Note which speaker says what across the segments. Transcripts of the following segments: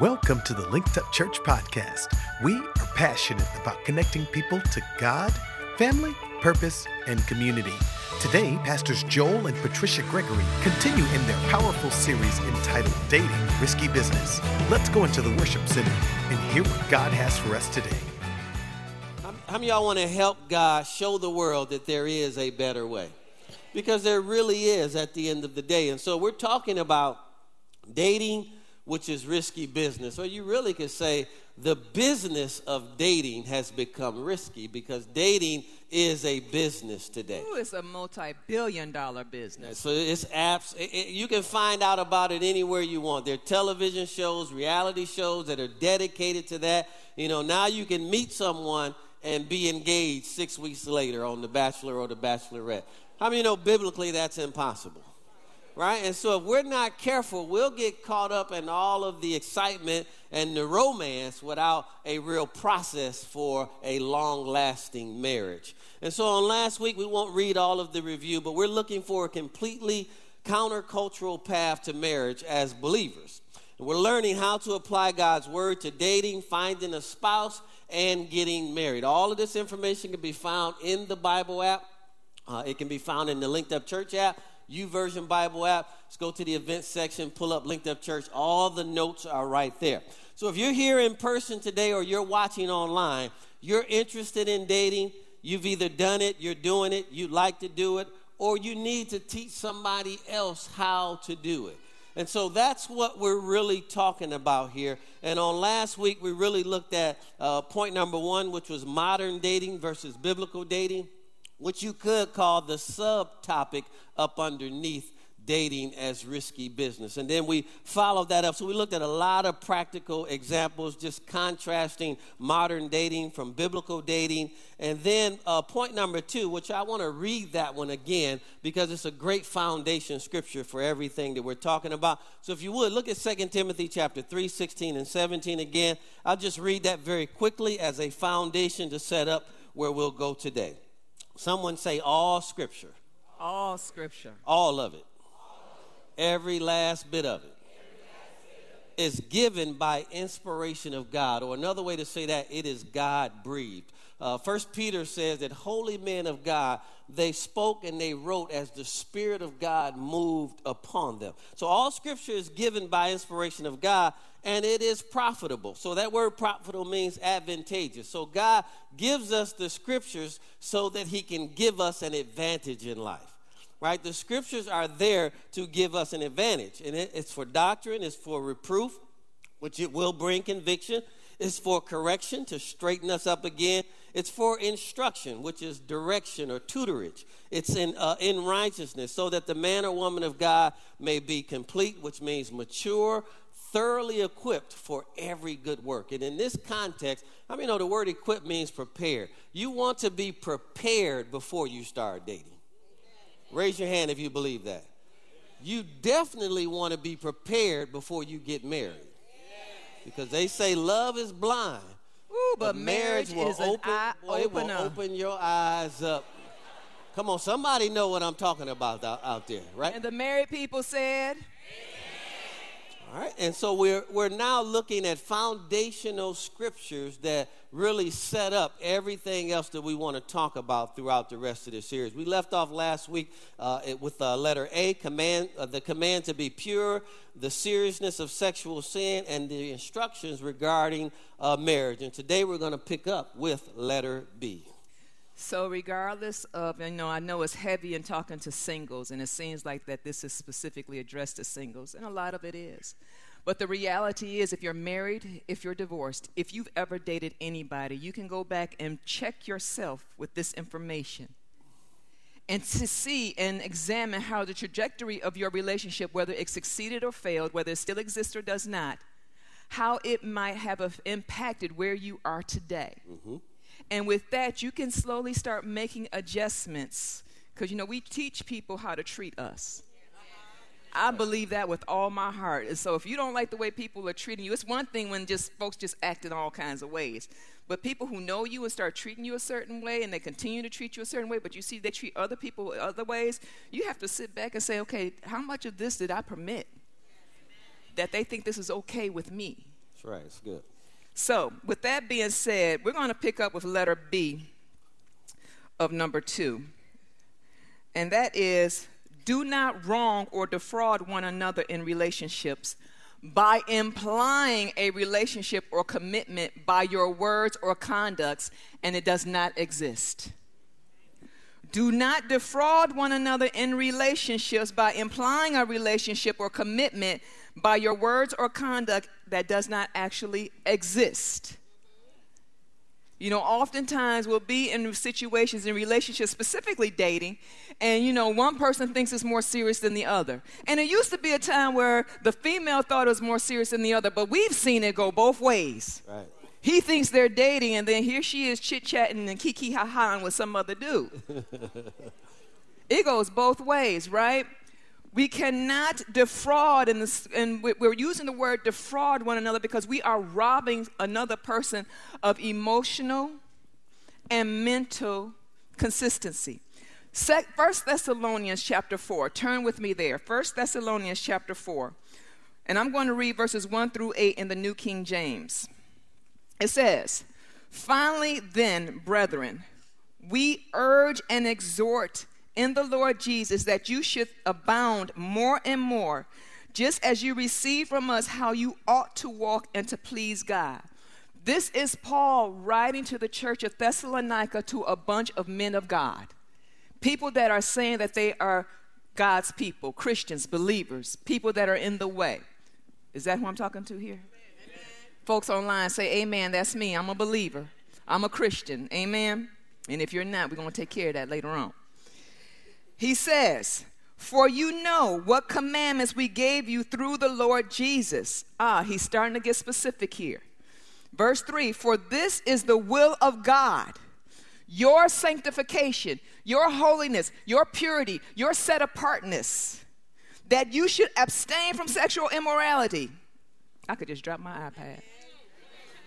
Speaker 1: Welcome to the Linked Up Church podcast. We are passionate about connecting people to God, family, purpose, and community. Today, Pastors Joel and Patricia Gregory continue in their powerful series entitled Dating Risky Business. Let's go into the worship center and hear what God has for us today.
Speaker 2: How many y'all want to help God show the world that there is a better way? Because there really is at the end of the day. And so we're talking about dating, which is risky business. Or you really could say the business of dating has become risky because dating is a business today.
Speaker 3: Ooh, it's a multi-billion dollar business.
Speaker 2: So it's apps. It, it, you can find out about it anywhere you want. There are television shows, reality shows that are dedicated to that. You know, now you can meet someone and be engaged six weeks later on The Bachelor or The Bachelorette. How many know biblically that's impossible? Right? And so if we're not careful, we'll get caught up in all of the excitement and the romance without a real process for a long lasting marriage. And so on last week, we won't read all of the review, but we're looking for a completely countercultural path to marriage as believers. We're learning how to apply God's word to dating, finding a spouse, and getting married. All of this information can be found in the Bible app. Uh, it can be found in the Linked Up Church app, YouVersion Bible app. Let's go to the events section, pull up Linked Up Church. All the notes are right there. So if you're here in person today or you're watching online, you're interested in dating, you've either done it, you're doing it, you'd like to do it, or you need to teach somebody else how to do it. And so that's what we're really talking about here. And on last week, we really looked at uh, point number one, which was modern dating versus biblical dating, which you could call the subtopic up underneath dating as risky business. And then we followed that up. So we looked at a lot of practical examples, just contrasting modern dating from biblical dating. And then uh, point number two, which I want to read that one again because it's a great foundation scripture for everything that we're talking about. So if you would, look at 2 Timothy chapter 3, 16 and 17 again. I'll just read that very quickly as a foundation to set up where we'll go today. Someone say all scripture.
Speaker 3: All scripture.
Speaker 2: All of it Every last bit of it is given by inspiration of God. Or another way to say that, it is God breathed. Uh, First Peter says that holy men of God, they spoke and they wrote as the Spirit of God moved upon them. So all scripture is given by inspiration of God and it is profitable. So that word profitable means advantageous. So God gives us the scriptures so that he can give us an advantage in life right? The scriptures are there to give us an advantage. And it, it's for doctrine, it's for reproof, which it will bring conviction. It's for correction, to straighten us up again. It's for instruction, which is direction or tutorage. It's in, uh, in righteousness, so that the man or woman of God may be complete, which means mature, thoroughly equipped for every good work. And in this context, I mean, you know the word equipped means prepared. You want to be prepared before you start dating. Raise your hand if you believe that. You definitely want to be prepared before you get married. Because they say love is blind.
Speaker 3: Ooh, but, but marriage, marriage, will open,
Speaker 2: boy, it will open your eyes up. Come on, somebody know what I'm talking about out, out there, right?
Speaker 3: And the married people said,
Speaker 2: all right, and so we're, we're now looking at foundational scriptures that really set up everything else that we want to talk about throughout the rest of this series. We left off last week uh, with uh, letter A, command, uh, the command to be pure, the seriousness of sexual sin, and the instructions regarding uh, marriage. And today we're going to pick up with letter B.
Speaker 3: So, regardless of, you know, I know it's heavy in talking to singles, and it seems like that this is specifically addressed to singles, and a lot of it is. But the reality is, if you're married, if you're divorced, if you've ever dated anybody, you can go back and check yourself with this information and to see and examine how the trajectory of your relationship, whether it succeeded or failed, whether it still exists or does not, how it might have impacted where you are today. Mm-hmm. And with that, you can slowly start making adjustments. Because, you know, we teach people how to treat us. I believe that with all my heart. And so if you don't like the way people are treating you, it's one thing when just folks just act in all kinds of ways. But people who know you and start treating you a certain way and they continue to treat you a certain way, but you see they treat other people other ways, you have to sit back and say, okay, how much of this did I permit? That they think this is okay with me.
Speaker 2: That's right. It's good.
Speaker 3: So, with that being said, we're going to pick up with letter B of number two. And that is do not wrong or defraud one another in relationships by implying a relationship or commitment by your words or conducts, and it does not exist. Do not defraud one another in relationships by implying a relationship or commitment by your words or conduct that does not actually exist. You know, oftentimes we'll be in situations, in relationships, specifically dating, and you know, one person thinks it's more serious than the other. And it used to be a time where the female thought it was more serious than the other, but we've seen it go both ways.
Speaker 2: Right.
Speaker 3: He thinks they're dating, and then here she is chit chatting and kiki ha ha with some other dude. it goes both ways, right? We cannot defraud, in this, and we're using the word defraud one another because we are robbing another person of emotional and mental consistency. First Thessalonians chapter 4. Turn with me there. First Thessalonians chapter 4. And I'm going to read verses 1 through 8 in the New King James. It says, Finally, then, brethren, we urge and exhort in the Lord Jesus that you should abound more and more, just as you receive from us how you ought to walk and to please God. This is Paul writing to the church of Thessalonica to a bunch of men of God. People that are saying that they are God's people, Christians, believers, people that are in the way. Is that who I'm talking to here? Amen. Folks online say, Amen, that's me. I'm a believer. I'm a Christian. Amen. And if you're not, we're going to take care of that later on. He says, For you know what commandments we gave you through the Lord Jesus. Ah, he's starting to get specific here. Verse 3 For this is the will of God, your sanctification, your holiness, your purity, your set apartness, that you should abstain from sexual immorality. I could just drop my iPad.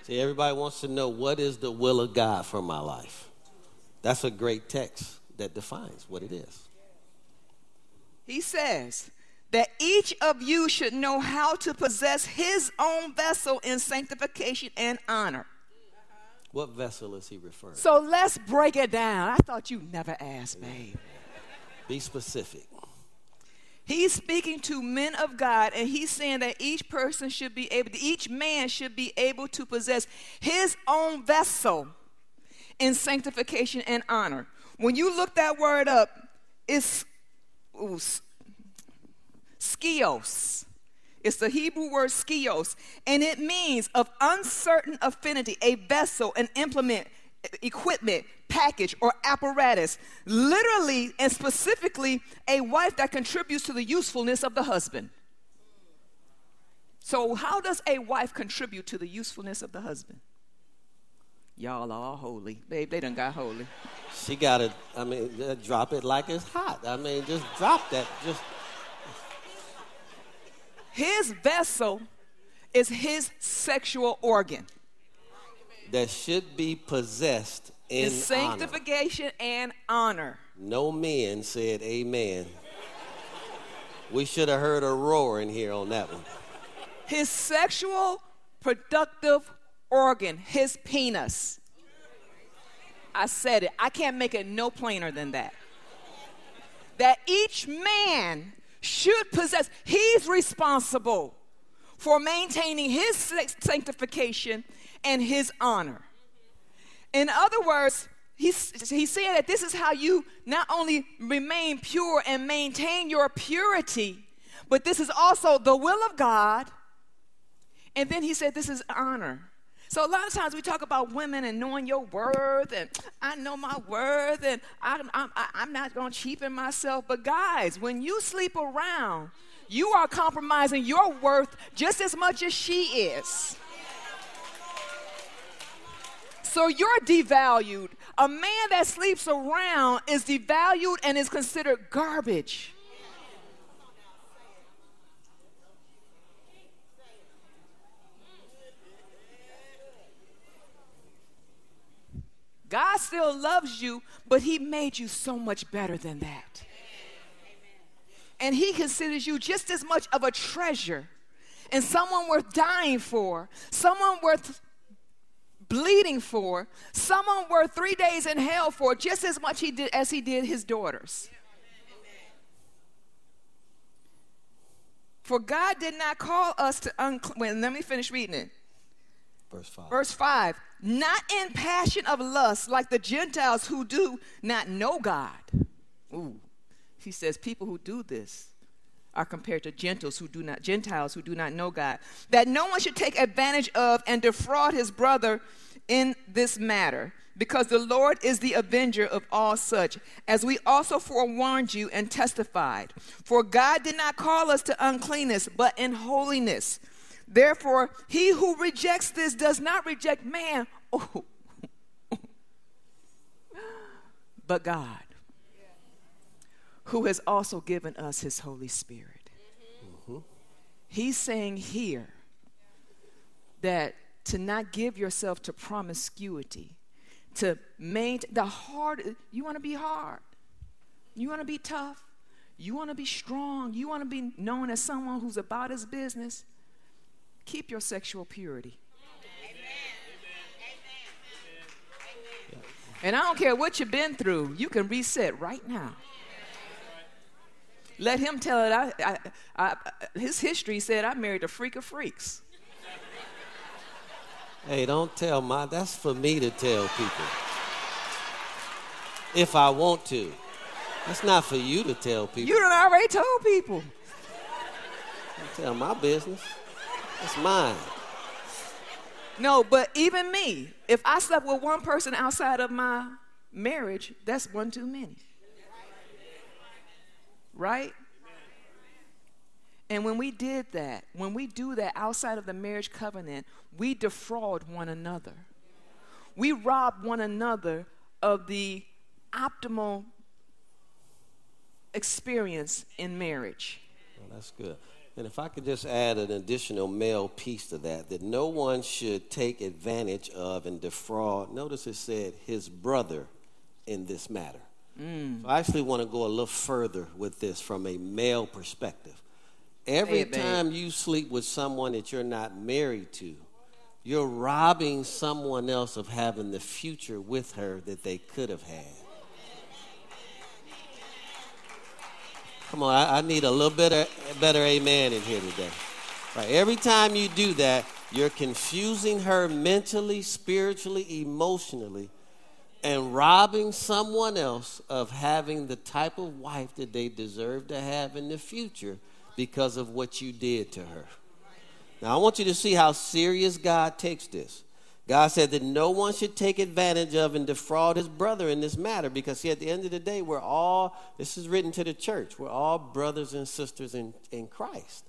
Speaker 2: See, everybody wants to know what is the will of God for my life. That's a great text that defines what it is.
Speaker 3: He says that each of you should know how to possess his own vessel in sanctification and honor.
Speaker 2: What vessel is he referring?
Speaker 3: So let's break it down. I thought you never asked, babe.
Speaker 2: Be specific.
Speaker 3: He's speaking to men of God, and he's saying that each person should be able, each man should be able to possess his own vessel in sanctification and honor. When you look that word up, it's skios. It's the Hebrew word skios, and it means of uncertain affinity, a vessel, an implement, equipment, package, or apparatus. Literally and specifically, a wife that contributes to the usefulness of the husband. So, how does a wife contribute to the usefulness of the husband? Y'all are holy. Babe, they done got holy.
Speaker 2: She got it. I mean, uh, drop it like it's hot. I mean, just drop that. Just.
Speaker 3: His vessel is his sexual organ.
Speaker 2: That should be possessed in
Speaker 3: sanctification
Speaker 2: honor.
Speaker 3: and honor.
Speaker 2: No men said amen. we should have heard a roar in here on that one.
Speaker 3: His sexual productive organ, his penis. I said it. I can't make it no plainer than that. That each man should possess, he's responsible for maintaining his sanctification and his honor. In other words, he's, he's saying that this is how you not only remain pure and maintain your purity, but this is also the will of God. And then he said, This is honor. So a lot of times we talk about women and knowing your worth, and I know my worth, and I'm, I'm, I'm not going to cheapen myself. But guys, when you sleep around, you are compromising your worth just as much as she is. So you're devalued. A man that sleeps around is devalued and is considered garbage. God still loves you, but He made you so much better than that. And He considers you just as much of a treasure and someone worth dying for, someone worth bleeding for, someone worth three days in hell for, just as much he did as he did his daughters. For God did not call us to unclean. Let me finish reading it.
Speaker 2: Verse 5.
Speaker 3: Verse 5 Not in passion of lust like the Gentiles who do not know God. Ooh. He says people who do this are compared to Gentiles who do not Gentiles who do not know God. That no one should take advantage of and defraud his brother in this matter, because the Lord is the avenger of all such, as we also forewarned you and testified. For God did not call us to uncleanness, but in holiness. Therefore, he who rejects this does not reject man, oh, but God, who has also given us his Holy Spirit. Mm-hmm. He's saying here that to not give yourself to promiscuity, to maintain the hard, you want to be hard, you want to be tough, you want to be strong, you want to be known as someone who's about his business keep your sexual purity. And I don't care what you've been through, you can reset right now. Let him tell it. I, I, I, his history said I married a freak of freaks.
Speaker 2: Hey, don't tell my. That's for me to tell people. If I want to. That's not for you to tell people.
Speaker 3: You done already told people.
Speaker 2: Don't tell my business. It's mine.
Speaker 3: No, but even me, if I slept with one person outside of my marriage, that's one too many. Right? And when we did that, when we do that outside of the marriage covenant, we defraud one another. We rob one another of the optimal experience in marriage.
Speaker 2: Well, that's good. And if I could just add an additional male piece to that, that no one should take advantage of and defraud. Notice it said his brother in this matter. Mm. So I actually want to go a little further with this from a male perspective. Every hey, time you sleep with someone that you're not married to, you're robbing someone else of having the future with her that they could have had. Come on, I, I need a little bit better amen in here today. Right, every time you do that, you're confusing her mentally, spiritually, emotionally, and robbing someone else of having the type of wife that they deserve to have in the future because of what you did to her. Now, I want you to see how serious God takes this. God said that no one should take advantage of and defraud his brother in this matter because, see, at the end of the day, we're all, this is written to the church, we're all brothers and sisters in, in Christ.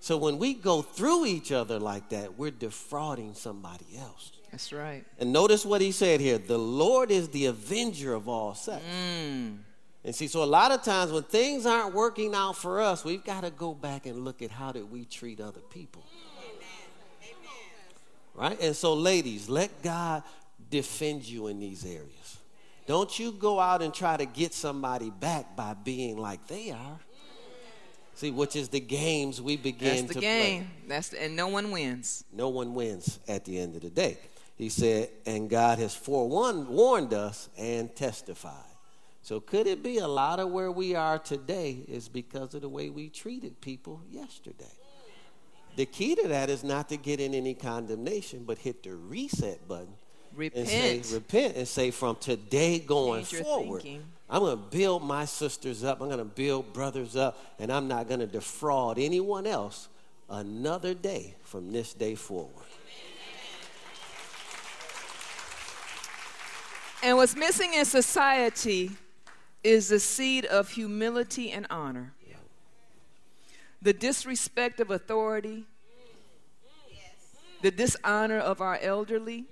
Speaker 2: So when we go through each other like that, we're defrauding somebody else.
Speaker 3: That's right.
Speaker 2: And notice what he said here the Lord is the avenger of all sex. Mm. And see, so a lot of times when things aren't working out for us, we've got to go back and look at how did we treat other people right? And so, ladies, let God defend you in these areas. Don't you go out and try to get somebody back by being like they are. See, which is the games we begin
Speaker 3: That's the
Speaker 2: to
Speaker 3: game.
Speaker 2: play.
Speaker 3: That's the, and no one wins.
Speaker 2: No one wins at the end of the day. He said, and God has forewarned warned us and testified. So could it be a lot of where we are today is because of the way we treated people yesterday? The key to that is not to get in any condemnation, but hit the reset button.
Speaker 3: Repent.
Speaker 2: And say, repent and say, from today going forward, thinking. I'm going to build my sisters up. I'm going to build brothers up, and I'm not going to defraud anyone else another day from this day forward.
Speaker 3: And what's missing in society is the seed of humility and honor the disrespect of authority, the dishonor of our elderly,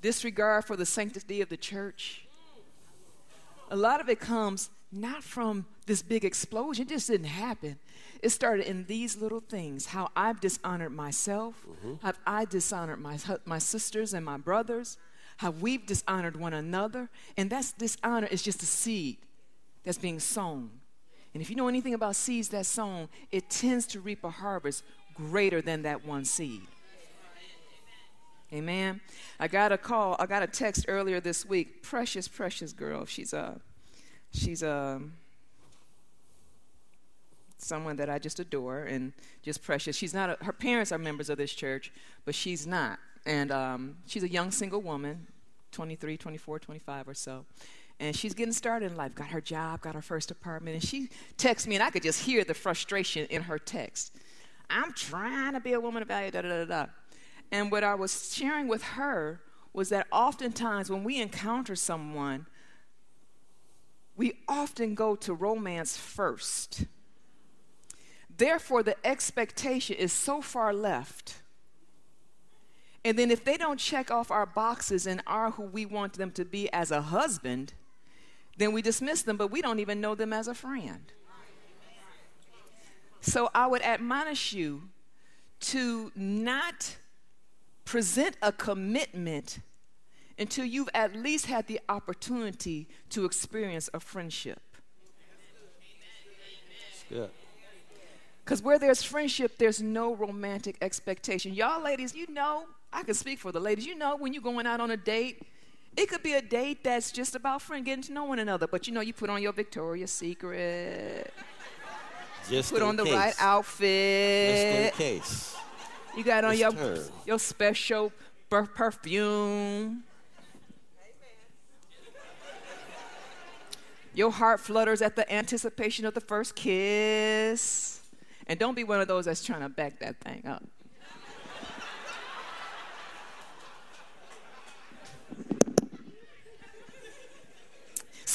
Speaker 3: disregard for the sanctity of the church. A lot of it comes not from this big explosion, it just didn't happen. It started in these little things how I've dishonored myself, mm-hmm. how I dishonored my, my sisters and my brothers, how we've dishonored one another. And that's dishonor is just a seed that's being sown And if you know anything about seeds that sown, it tends to reap a harvest greater than that one seed. Amen. I got a call, I got a text earlier this week. Precious, precious girl. She's a she's a someone that I just adore and just precious. She's not a, her parents are members of this church, but she's not. And um, she's a young single woman, 23, 24, 25 or so. And she's getting started in life, got her job, got her first apartment. And she texts me, and I could just hear the frustration in her text. I'm trying to be a woman of value, da da da da. And what I was sharing with her was that oftentimes when we encounter someone, we often go to romance first. Therefore, the expectation is so far left. And then, if they don't check off our boxes and are who we want them to be as a husband, then we dismiss them, but we don't even know them as a friend. So, I would admonish you to not present a commitment until you've at least had the opportunity to experience a friendship.
Speaker 2: Good.
Speaker 3: Because where there's friendship, there's no romantic expectation. Y'all ladies, you know, I can speak for the ladies, you know, when you're going out on a date, it could be a date that's just about friend getting to know one another, but you know, you put on your Victoria's Secret.
Speaker 2: Just
Speaker 3: put on the right outfit.
Speaker 2: Just in case.
Speaker 3: You got on your, your special per- perfume. Your heart flutters at the anticipation of the first kiss. And don't be one of those that's trying to back that thing up.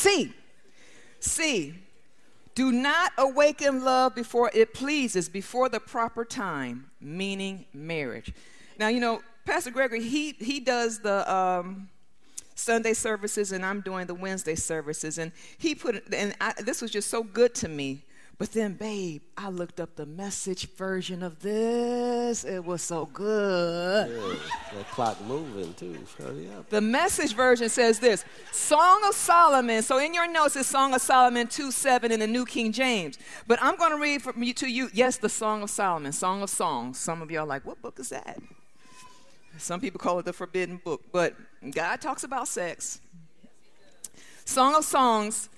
Speaker 3: C. C. Do not awaken love before it pleases, before the proper time, meaning marriage. Now, you know, Pastor Gregory, he, he does the um, Sunday services, and I'm doing the Wednesday services. And he put, and I, this was just so good to me but then, babe, I looked up the message version of this. It was so good.
Speaker 2: Yeah, that clock moving too. Hurry up.
Speaker 3: The message version says this Song of Solomon. So in your notes, it's Song of Solomon 2 7 in the New King James. But I'm going to read from you to you, yes, the Song of Solomon, Song of Songs. Some of y'all are like, what book is that? Some people call it the forbidden book, but God talks about sex. Song of Songs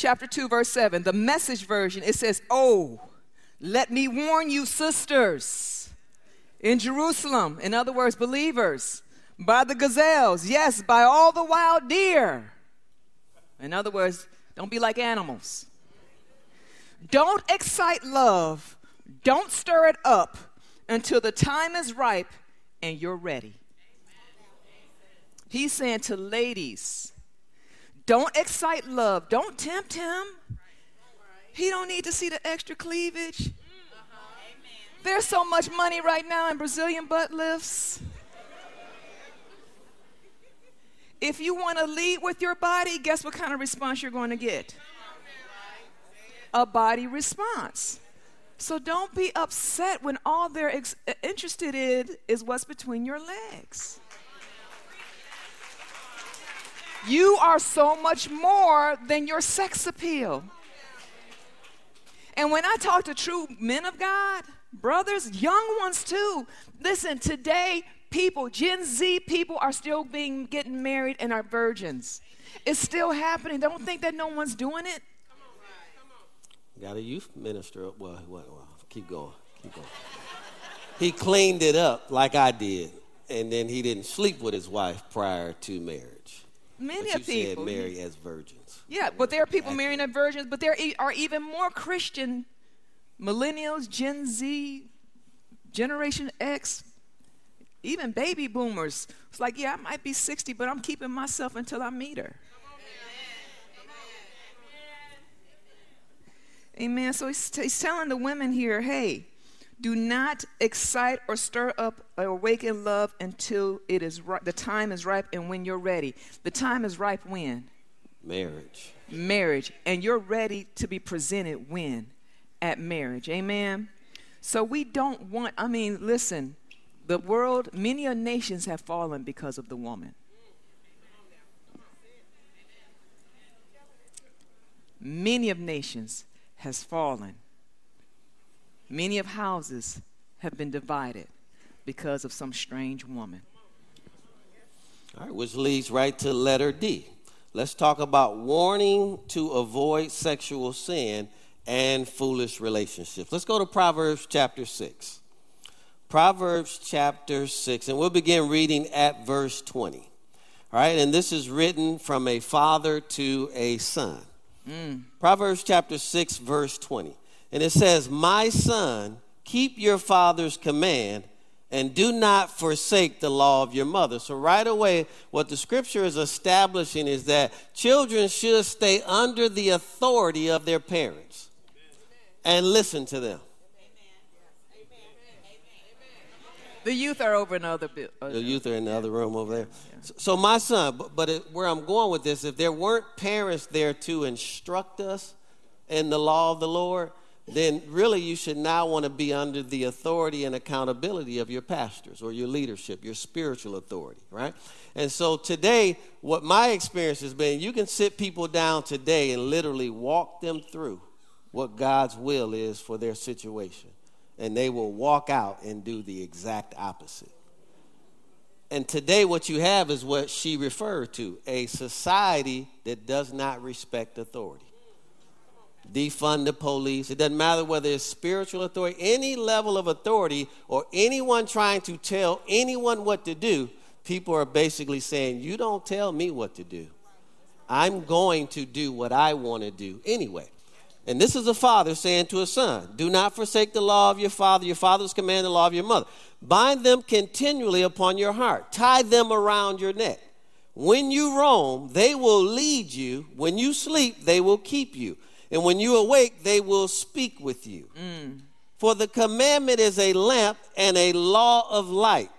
Speaker 3: chapter 2, verse 7, the message version, it says, Oh, let me warn you, sisters, in Jerusalem, in other words, believers, by the gazelles, yes, by all the wild deer. In other words, don't be like animals. Don't excite love, don't stir it up until the time is ripe and you're ready. He's saying to ladies, don't excite love. Don't tempt him. He don't need to see the extra cleavage. There's so much money right now in Brazilian butt lifts. If you want to lead with your body, guess what kind of response you're going to get? A body response. So don't be upset when all they're ex- interested in is what's between your legs. You are so much more than your sex appeal. And when I talk to true men of God, brothers, young ones too, listen, today people, Gen Z people are still being getting married and are virgins. It's still happening. Don't think that no one's doing it.
Speaker 2: Got a youth minister. Well, well, well, keep going. Keep going. He cleaned it up like I did, and then he didn't sleep with his wife prior to marriage.
Speaker 3: Many
Speaker 2: but
Speaker 3: of
Speaker 2: you
Speaker 3: people.
Speaker 2: said marry as virgins.
Speaker 3: Yeah, but there are people marrying as virgins, but there are even more Christian millennials, Gen Z, Generation X, even baby boomers. It's like, yeah, I might be 60, but I'm keeping myself until I meet her. Amen. So he's, he's telling the women here, hey, do not excite or stir up or awaken love until it is ri- the time is ripe and when you're ready. The time is ripe when?
Speaker 2: Marriage.
Speaker 3: Marriage. And you're ready to be presented when? At marriage. Amen. So we don't want, I mean, listen, the world, many of nations have fallen because of the woman. Many of nations has fallen. Many of houses have been divided because of some strange woman.
Speaker 2: All right, which leads right to letter D. Let's talk about warning to avoid sexual sin and foolish relationships. Let's go to Proverbs chapter 6. Proverbs chapter 6, and we'll begin reading at verse 20. All right, and this is written from a father to a son. Mm. Proverbs chapter 6, verse 20. And it says, My son, keep your father's command and do not forsake the law of your mother. So, right away, what the scripture is establishing is that children should stay under the authority of their parents and listen to them.
Speaker 3: The youth are over in the other.
Speaker 2: Uh, the youth are in the other room over there. So, so, my son, but, but it, where I'm going with this, if there weren't parents there to instruct us in the law of the Lord, then really you should now want to be under the authority and accountability of your pastors or your leadership, your spiritual authority, right? And so today, what my experience has been, you can sit people down today and literally walk them through what God's will is for their situation. And they will walk out and do the exact opposite. And today, what you have is what she referred to a society that does not respect authority defund the police. It doesn't matter whether it's spiritual authority, any level of authority, or anyone trying to tell anyone what to do. People are basically saying, You don't tell me what to do. I'm going to do what I want to do anyway. And this is a father saying to a son, Do not forsake the law of your father, your father's command, the law of your mother. Bind them continually upon your heart, tie them around your neck. When you roam, they will lead you. When you sleep, they will keep you. And when you awake, they will speak with you. Mm. For the commandment is a lamp and a law of light.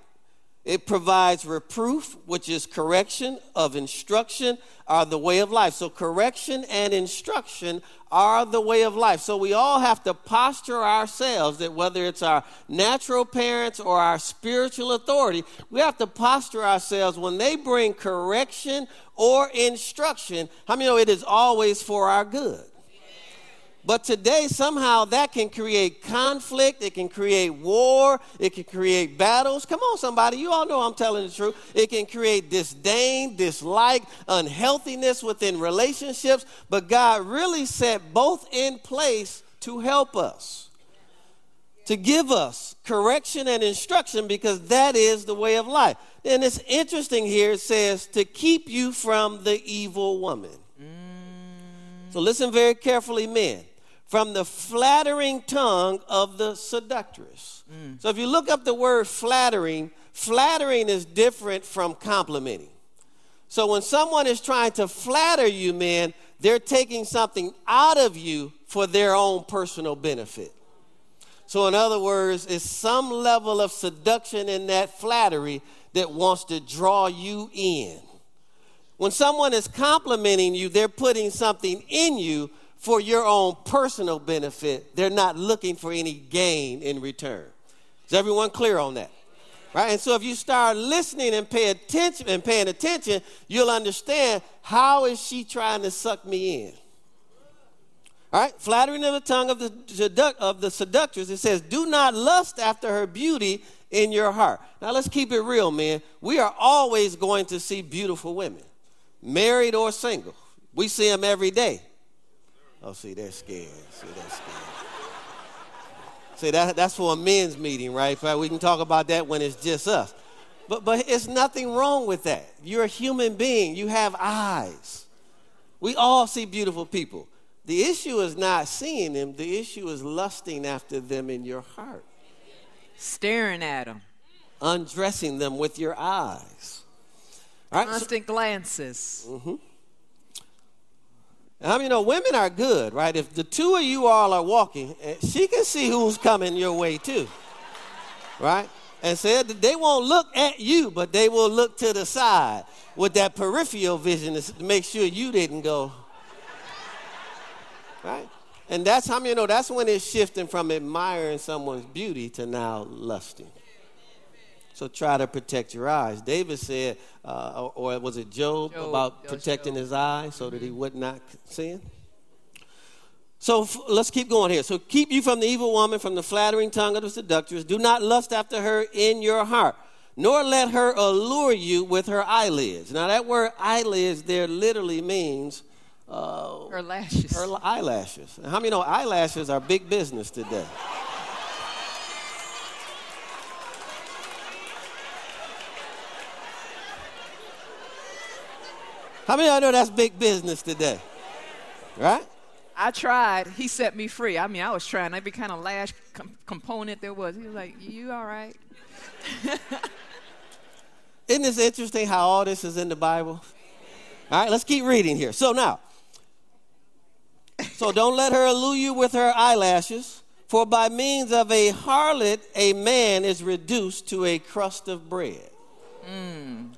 Speaker 2: It provides reproof, which is correction of instruction, are the way of life. So, correction and instruction are the way of life. So, we all have to posture ourselves that whether it's our natural parents or our spiritual authority, we have to posture ourselves when they bring correction or instruction. How many know it is always for our good? But today, somehow, that can create conflict. It can create war. It can create battles. Come on, somebody. You all know I'm telling the truth. It can create disdain, dislike, unhealthiness within relationships. But God really set both in place to help us, to give us correction and instruction, because that is the way of life. And it's interesting here, it says, to keep you from the evil woman. Mm. So listen very carefully, men from the flattering tongue of the seductress. Mm. So if you look up the word flattering, flattering is different from complimenting. So when someone is trying to flatter you, man, they're taking something out of you for their own personal benefit. So, in other words, it's some level of seduction in that flattery that wants to draw you in. When someone is complimenting you, they're putting something in you for your own personal benefit. They're not looking for any gain in return. Is everyone clear on that? Right? And so if you start listening and pay attention and paying attention, you'll understand how is she trying to suck me in. All right, flattering of the tongue of the, of the seductress, it says, Do not lust after her beauty in your heart. Now let's keep it real, man. We are always going to see beautiful women, married or single. We see them every day. Oh, see, they're scared. See, they're scared. see, that, that's for a men's meeting, right? We can talk about that when it's just us. But, but it's nothing wrong with that. You're a human being, you have eyes. We all see beautiful people. The issue is not seeing them, the issue is lusting after them in your heart,
Speaker 3: staring at them,
Speaker 2: undressing them with your eyes.
Speaker 3: All right, Constant so, glances.
Speaker 2: Mm-hmm. I mean, you know, women are good, right? If the two of you all are walking, eh, she can see who's coming your way too, right? And said so they won't look at you, but they will look to the side with that peripheral vision to make sure you didn't go, right? And that's how you know that's when it's shifting from admiring someone's beauty to now lusting. So try to protect your eyes. David said, uh, or, or, was it Job, Job about protecting Job. his eyes so mm-hmm. that he mm-hmm. would not sin? So f- let's keep going here. So keep you from the evil woman, from the flattering tongue of the seductress. Do not lust after her in your heart, nor let her allure you with her eyelids. Now, that word eyelids there literally means
Speaker 3: uh, her lashes.
Speaker 2: Her eyelashes. How many know eyelashes are big business today? How many of y'all know that's big business today? Right?
Speaker 3: I tried. He set me free. I mean, I was trying every kind of lash com- component there was. He was like, "You all right?"
Speaker 2: Isn't this interesting how all this is in the Bible? All right, let's keep reading here. So now, so don't let her allure you with her eyelashes, for by means of a harlot, a man is reduced to a crust of bread. Mm.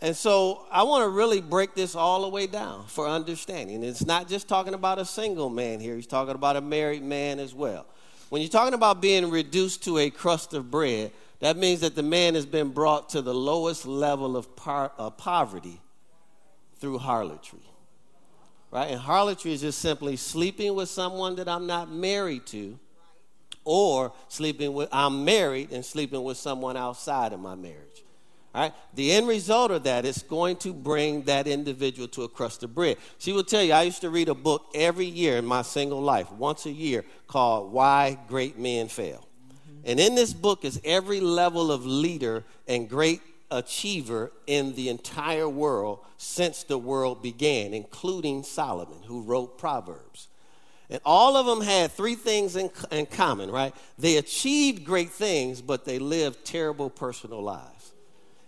Speaker 2: And so I want to really break this all the way down for understanding. It's not just talking about a single man here, he's talking about a married man as well. When you're talking about being reduced to a crust of bread, that means that the man has been brought to the lowest level of par- uh, poverty through harlotry. Right? And harlotry is just simply sleeping with someone that I'm not married to, or sleeping with, I'm married and sleeping with someone outside of my marriage. All right? The end result of that is going to bring that individual to a crust of bread. She will tell you, I used to read a book every year in my single life, once a year, called Why Great Men Fail. Mm-hmm. And in this book is every level of leader and great achiever in the entire world since the world began, including Solomon, who wrote Proverbs. And all of them had three things in, in common, right? They achieved great things, but they lived terrible personal lives.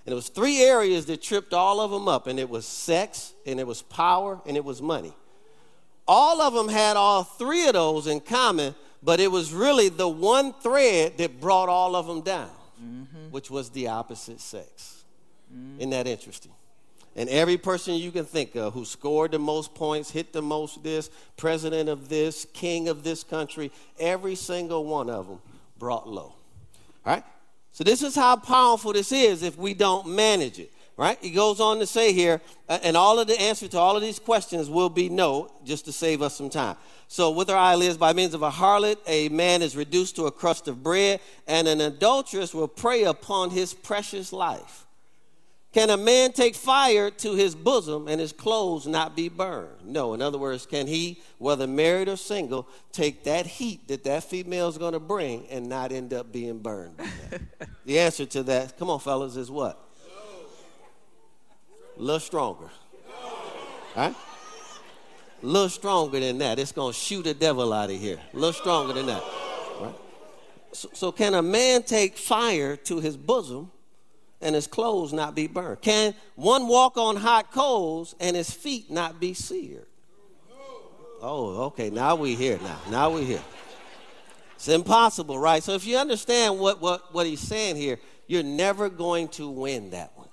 Speaker 2: And it was three areas that tripped all of them up, and it was sex, and it was power, and it was money. All of them had all three of those in common, but it was really the one thread that brought all of them down, mm-hmm. which was the opposite sex. Mm-hmm. Isn't that interesting? And every person you can think of who scored the most points, hit the most this, president of this, king of this country, every single one of them brought low. All right? So, this is how powerful this is if we don't manage it, right? He goes on to say here, uh, and all of the answer to all of these questions will be no, just to save us some time. So, with our eyelids, by means of a harlot, a man is reduced to a crust of bread, and an adulteress will prey upon his precious life. Can a man take fire to his bosom and his clothes not be burned? No. In other words, can he, whether married or single, take that heat that that female is going to bring and not end up being burned? the answer to that, come on, fellas, is what? A little stronger. Right? A little stronger than that. It's going to shoot the devil out of here. A little stronger than that. Right? So, so, can a man take fire to his bosom? And his clothes not be burned? Can one walk on hot coals and his feet not be seared? Oh, okay. Now we here. Now, now we here. It's impossible, right? So if you understand what, what, what he's saying here, you're never going to win that one.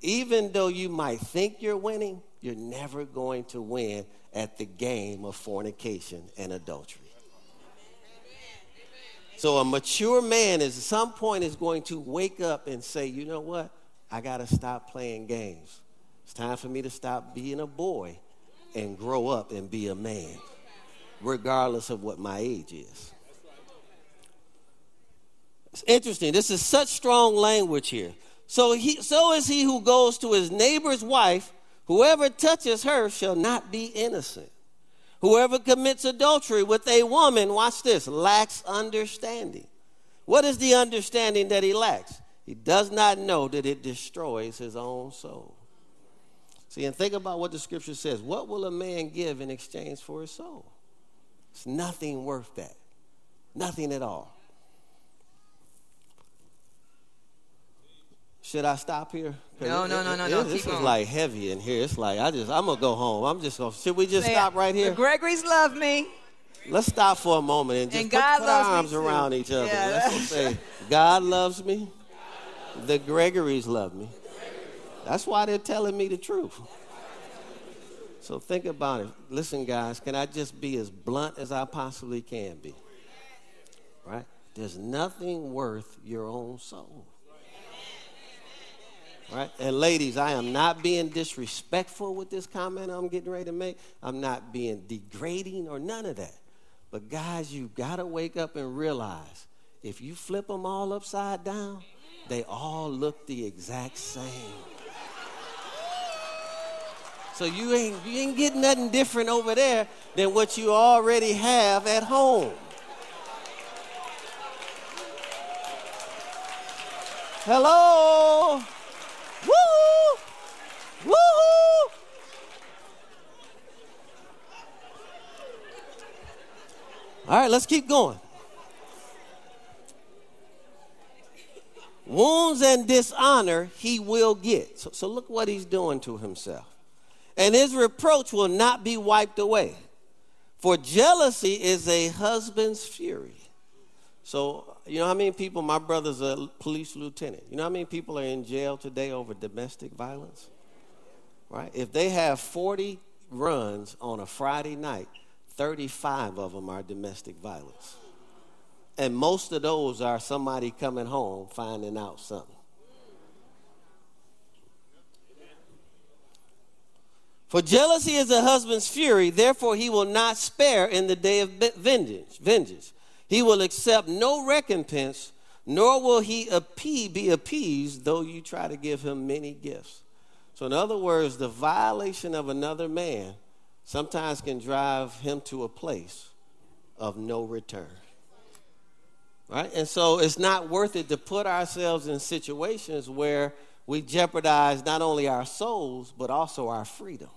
Speaker 2: Even though you might think you're winning, you're never going to win at the game of fornication and adultery. So a mature man is at some point is going to wake up and say, you know what? I got to stop playing games. It's time for me to stop being a boy and grow up and be a man, regardless of what my age is. It's interesting. This is such strong language here. So, he, so is he who goes to his neighbor's wife. Whoever touches her shall not be innocent. Whoever commits adultery with a woman, watch this, lacks understanding. What is the understanding that he lacks? He does not know that it destroys his own soul. See, and think about what the scripture says. What will a man give in exchange for his soul? It's nothing worth that. Nothing at all. Should I stop here?
Speaker 3: No, no, no, no,
Speaker 2: no. This is like heavy in here. It's like I just I'm gonna go home. I'm just gonna. Should we just stop right here?
Speaker 3: The Gregory's love me.
Speaker 2: Let's stop for a moment and just and put, God put our arms around each other. Let's say, God loves me. The Gregory's love me. That's why they're telling me the truth. So think about it. Listen, guys, can I just be as blunt as I possibly can be? Right? There's nothing worth your own soul. Right? And ladies, I am not being disrespectful with this comment I'm getting ready to make. I'm not being degrading or none of that. But guys, you got to wake up and realize if you flip them all upside down, they all look the exact same. So you ain't you ain't getting nothing different over there than what you already have at home. Hello. Woo! Woo! All right, let's keep going. Wounds and dishonor he will get. So, so look what he's doing to himself. And his reproach will not be wiped away. For jealousy is a husband's fury. So, you know how many people, my brother's a police lieutenant. You know how many people are in jail today over domestic violence? Right? If they have 40 runs on a Friday night, 35 of them are domestic violence. And most of those are somebody coming home finding out something. For jealousy is a husband's fury, therefore he will not spare in the day of vengeance. vengeance. He will accept no recompense, nor will he be appeased, though you try to give him many gifts. So, in other words, the violation of another man sometimes can drive him to a place of no return. Right? And so it's not worth it to put ourselves in situations where we jeopardize not only our souls, but also our freedom.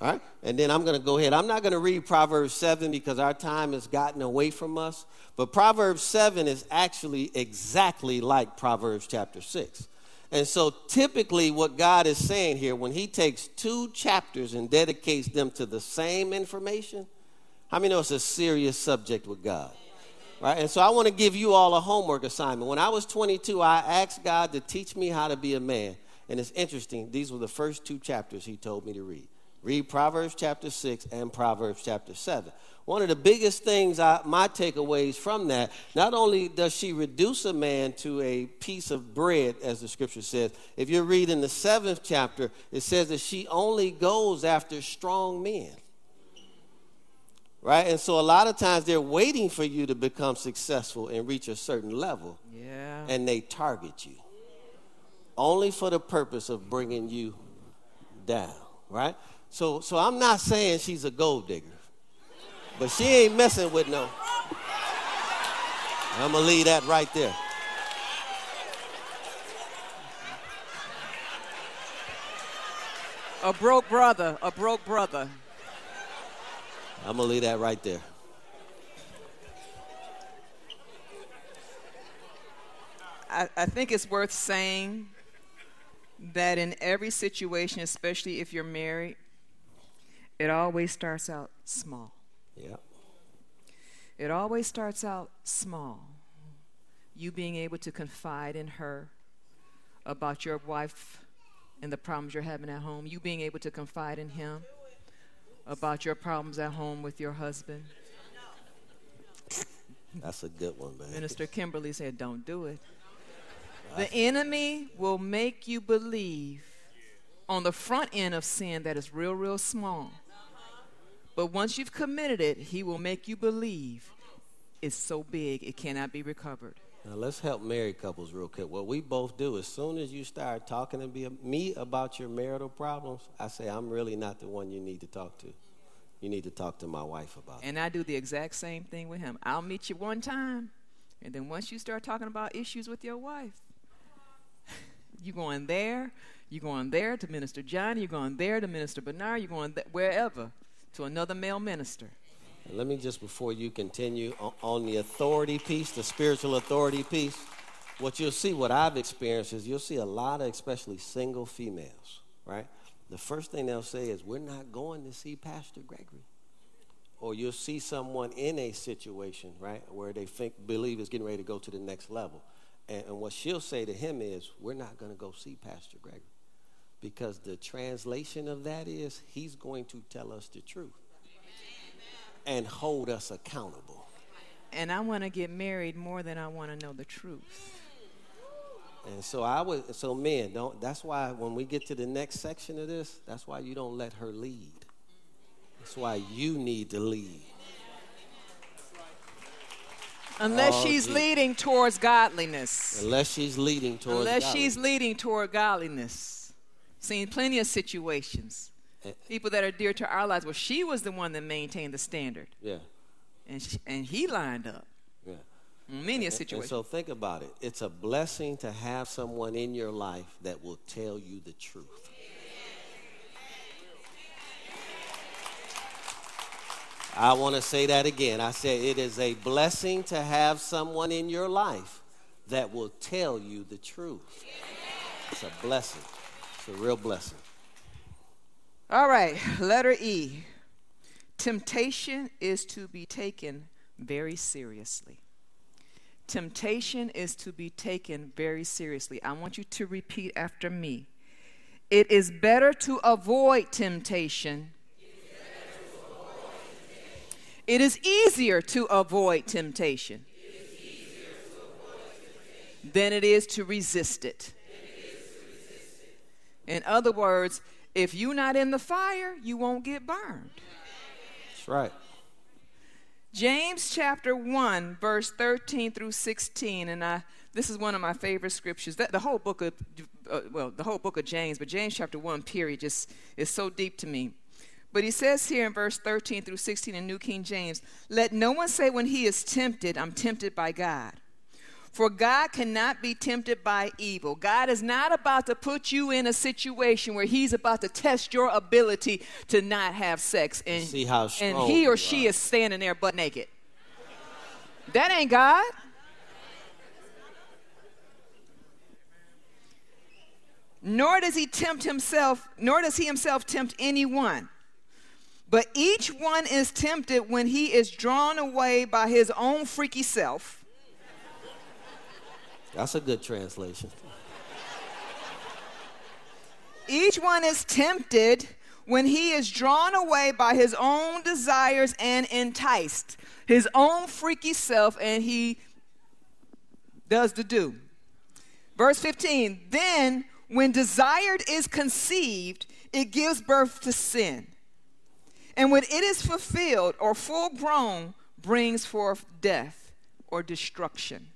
Speaker 2: All right? And then I'm going to go ahead. I'm not going to read Proverbs 7 because our time has gotten away from us. But Proverbs 7 is actually exactly like Proverbs chapter 6. And so typically, what God is saying here, when He takes two chapters and dedicates them to the same information, how many know it's a serious subject with God? Right? And so I want to give you all a homework assignment. When I was 22, I asked God to teach me how to be a man. And it's interesting, these were the first two chapters He told me to read. Read Proverbs chapter 6 and Proverbs chapter 7. One of the biggest things, I, my takeaways from that, not only does she reduce a man to a piece of bread, as the scripture says, if you're reading the seventh chapter, it says that she only goes after strong men. Right? And so a lot of times they're waiting for you to become successful and reach a certain level.
Speaker 3: Yeah.
Speaker 2: And they target you. Only for the purpose of bringing you down. Right? So, so I'm not saying she's a gold digger. But she ain't messing with no. I'm going to leave that right there.
Speaker 3: A broke brother, a broke brother.
Speaker 2: I'm going to leave that right there.
Speaker 3: I, I think it's worth saying that in every situation, especially if you're married, it always starts out small.
Speaker 2: Yeah.
Speaker 3: It always starts out small. You being able to confide in her about your wife and the problems you're having at home. You being able to confide in him about your problems at home with your husband.
Speaker 2: That's a good one, man.
Speaker 3: Minister Kimberly said, Don't do it. The enemy will make you believe on the front end of sin that is real, real small. But once you've committed it, he will make you believe it's so big it cannot be recovered.
Speaker 2: Now let's help married couples real quick. What we both do, as soon as you start talking to me about your marital problems, I say I'm really not the one you need to talk to. You need to talk to my wife about.
Speaker 3: And I do the exact same thing with him. I'll meet you one time, and then once you start talking about issues with your wife, you going there, you going there to Minister Johnny, you're going there to Minister Bernard, you're going th- wherever to another male minister.
Speaker 2: Let me just, before you continue on, on the authority piece, the spiritual authority piece, what you'll see, what I've experienced is you'll see a lot of, especially single females, right? The first thing they'll say is, We're not going to see Pastor Gregory. Or you'll see someone in a situation, right, where they think, believe is getting ready to go to the next level. And, and what she'll say to him is, We're not going to go see Pastor Gregory because the translation of that is he's going to tell us the truth and hold us accountable.
Speaker 3: And I want to get married more than I want to know the truth.
Speaker 2: And so I would, so men, don't. That's why when we get to the next section of this, that's why you don't let her lead. That's why you need to lead.
Speaker 3: Unless
Speaker 2: Oh,
Speaker 3: she's
Speaker 2: gee.
Speaker 3: leading towards godliness.
Speaker 2: Unless she's leading towards
Speaker 3: Unless
Speaker 2: godliness.
Speaker 3: she's leading toward godliness. Seen plenty of situations.
Speaker 2: Eh.
Speaker 3: People that are dear to our lives Well, she was the one that maintained the standard.
Speaker 2: yeah,
Speaker 3: And, she, and he lined up.
Speaker 2: yeah.
Speaker 3: Many a situation.
Speaker 2: And so think about it. It's a blessing to have someone in your life that will tell you the truth. I want to say that again. I said it is a blessing to have someone in your life that will tell you the truth. It's a blessing. It's a real blessing.
Speaker 3: All right, letter E. Temptation is to be taken very seriously. Temptation is to be taken very seriously. I want you to repeat after me. It is better to avoid temptation. It is easier to avoid temptation than it is to resist it. In other words, if you're not in the fire, you won't get burned.
Speaker 2: That's right.
Speaker 3: James chapter 1, verse 13 through 16, and I, this is one of my favorite scriptures. The, the whole book of, uh, well, the whole book of James, but James chapter 1, period, just is so deep to me. But he says here in verse 13 through 16 in New King James, let no one say when he is tempted, I'm tempted by God. For God cannot be tempted by evil. God is not about to put you in a situation where He's about to test your ability to not have sex. And,
Speaker 2: See how
Speaker 3: and he or she is standing there butt naked. That ain't God. Nor does he tempt himself, nor does he himself tempt anyone. But each one is tempted when he is drawn away by his own freaky self
Speaker 2: That's a good translation.
Speaker 3: Each one is tempted when he is drawn away by his own desires and enticed, his own freaky self, and he does the do. Verse 15 Then, when desired is conceived, it gives birth to sin. And when it is fulfilled or full grown, brings forth death or destruction.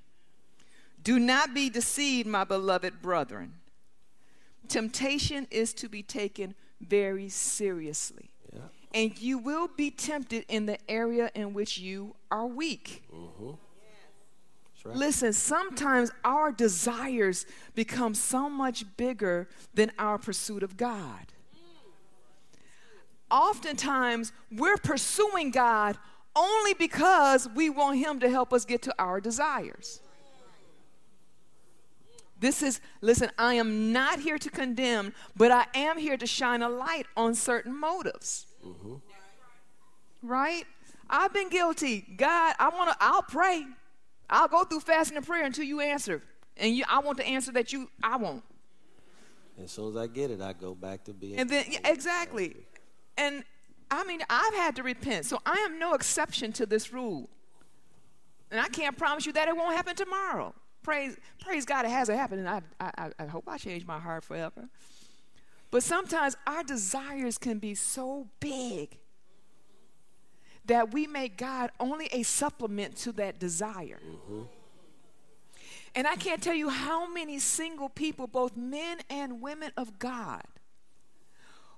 Speaker 3: Do not be deceived, my beloved brethren. Temptation is to be taken very seriously.
Speaker 2: Yeah.
Speaker 3: And you will be tempted in the area in which you are weak. Mm-hmm.
Speaker 2: That's right.
Speaker 3: Listen, sometimes our desires become so much bigger than our pursuit of God. Oftentimes, we're pursuing God only because we want Him to help us get to our desires. This is, listen, I am not here to condemn, but I am here to shine a light on certain motives. Right? I've been guilty. God, I want to, I'll pray. I'll go through fasting and prayer until you answer. And you, I want the answer that you, I want.
Speaker 2: As soon as I get it, I go back to being.
Speaker 3: And then, yeah, exactly. And I mean, I've had to repent. So I am no exception to this rule. And I can't promise you that it won't happen tomorrow. Praise, praise God, it hasn't happened. And I, I, I hope I change my heart forever. But sometimes our desires can be so big that we make God only a supplement to that desire. Mm-hmm. And I can't tell you how many single people, both men and women of God,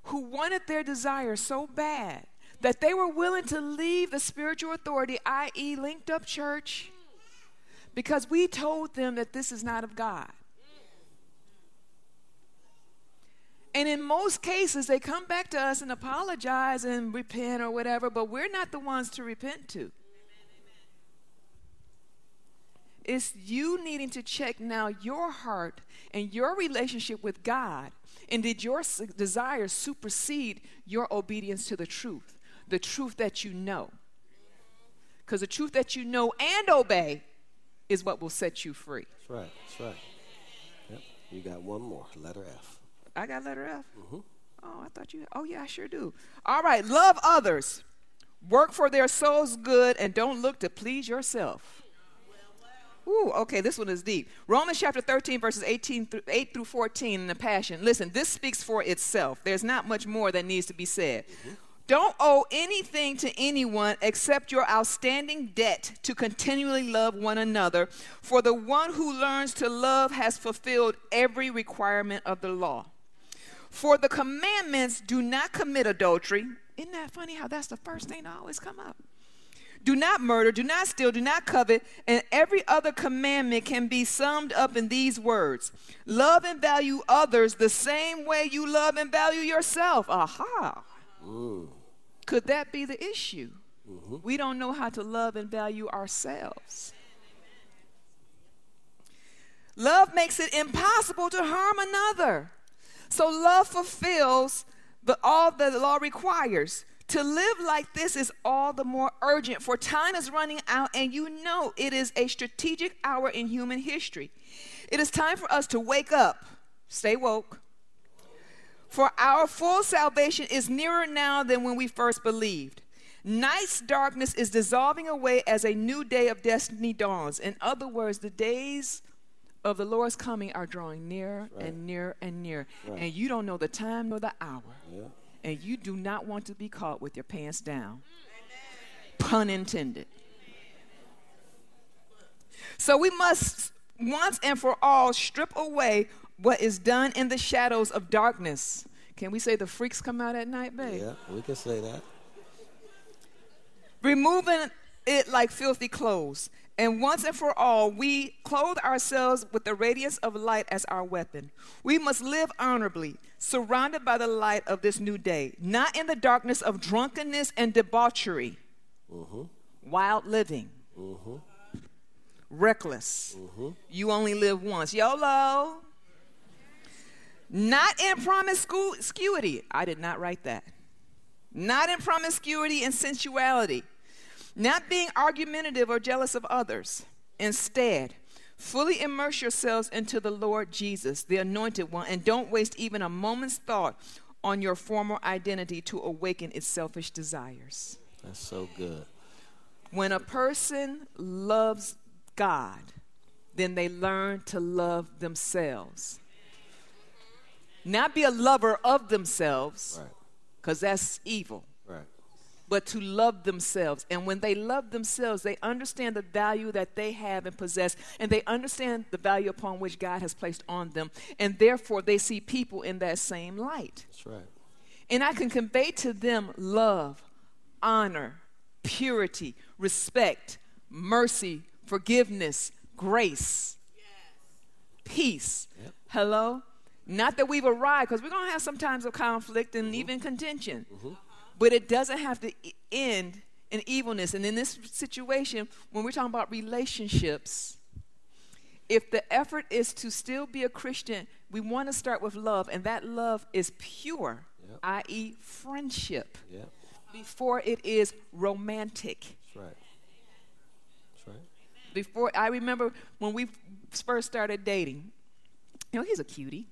Speaker 3: who wanted their desire so bad that they were willing to leave the spiritual authority, i.e., linked up church, because we told them that this is not of God. And in most cases, they come back to us and apologize and repent or whatever, but we're not the ones to repent to. It's you needing to check now your heart and your relationship with God. And did your desires supersede your obedience to the truth? The truth that you know. Because the truth that you know and obey is what will set you free.
Speaker 2: That's right. That's right. Yep. You got one more. Letter F.
Speaker 3: I got letter F. Mhm. Oh, I thought you. Oh, yeah, I sure do. All right, love others, work for their soul's good, and don't look to please yourself. Ooh, okay, this one is deep. Romans chapter 13, verses 18 through 8 through 14 in the Passion. Listen, this speaks for itself. There's not much more that needs to be said. Mm-hmm. Don't owe anything to anyone except your outstanding debt to continually love one another. For the one who learns to love has fulfilled every requirement of the law. For the commandments do not commit adultery. Isn't that funny how that's the first thing that always come up? Do not murder, do not steal, do not covet, and every other commandment can be summed up in these words Love and value others the same way you love and value yourself. Aha. Ooh. Could that be the issue? Mm-hmm. We don't know how to love and value ourselves. Love makes it impossible to harm another. So love fulfills the, all that the law requires. To live like this is all the more urgent, for time is running out, and you know it is a strategic hour in human history. It is time for us to wake up, stay woke, for our full salvation is nearer now than when we first believed. Night's darkness is dissolving away as a new day of destiny dawns. In other words, the days of the Lord's coming are drawing nearer right. and nearer and nearer. Right. And you don't know the time nor the hour. Yeah. And you do not want to be caught with your pants down. Pun intended. So we must once and for all strip away what is done in the shadows of darkness. Can we say the freaks come out at night, babe?
Speaker 2: Yeah, we can say that.
Speaker 3: Removing it like filthy clothes. And once and for all, we clothe ourselves with the radiance of light as our weapon. We must live honorably, surrounded by the light of this new day, not in the darkness of drunkenness and debauchery, mm-hmm. wild living, mm-hmm. reckless. Mm-hmm. You only live once. YOLO. Not in promiscuity. I did not write that. Not in promiscuity and sensuality. Not being argumentative or jealous of others. Instead, fully immerse yourselves into the Lord Jesus, the anointed one, and don't waste even a moment's thought on your former identity to awaken its selfish desires.
Speaker 2: That's so good.
Speaker 3: When a person loves God, then they learn to love themselves not be a lover of themselves, because right. that's evil. Right. But to love themselves. And when they love themselves, they understand the value that they have and possess, and they understand the value upon which God has placed on them. And therefore, they see people in that same light.
Speaker 2: That's right.
Speaker 3: And I can convey to them love, honor, purity, respect, mercy, forgiveness, grace, yes. peace. Yep. Hello? Not that we've arrived, because we're going to have some times of conflict and mm-hmm. even contention. Mm-hmm. But it doesn't have to end in evilness. And in this situation, when we're talking about relationships, if the effort is to still be a Christian, we want to start with love, and that love is pure, yep. i.e., friendship, yep. before it is romantic.
Speaker 2: That's right. That's right.
Speaker 3: Before I remember when we first started dating, you know, he's a cutie.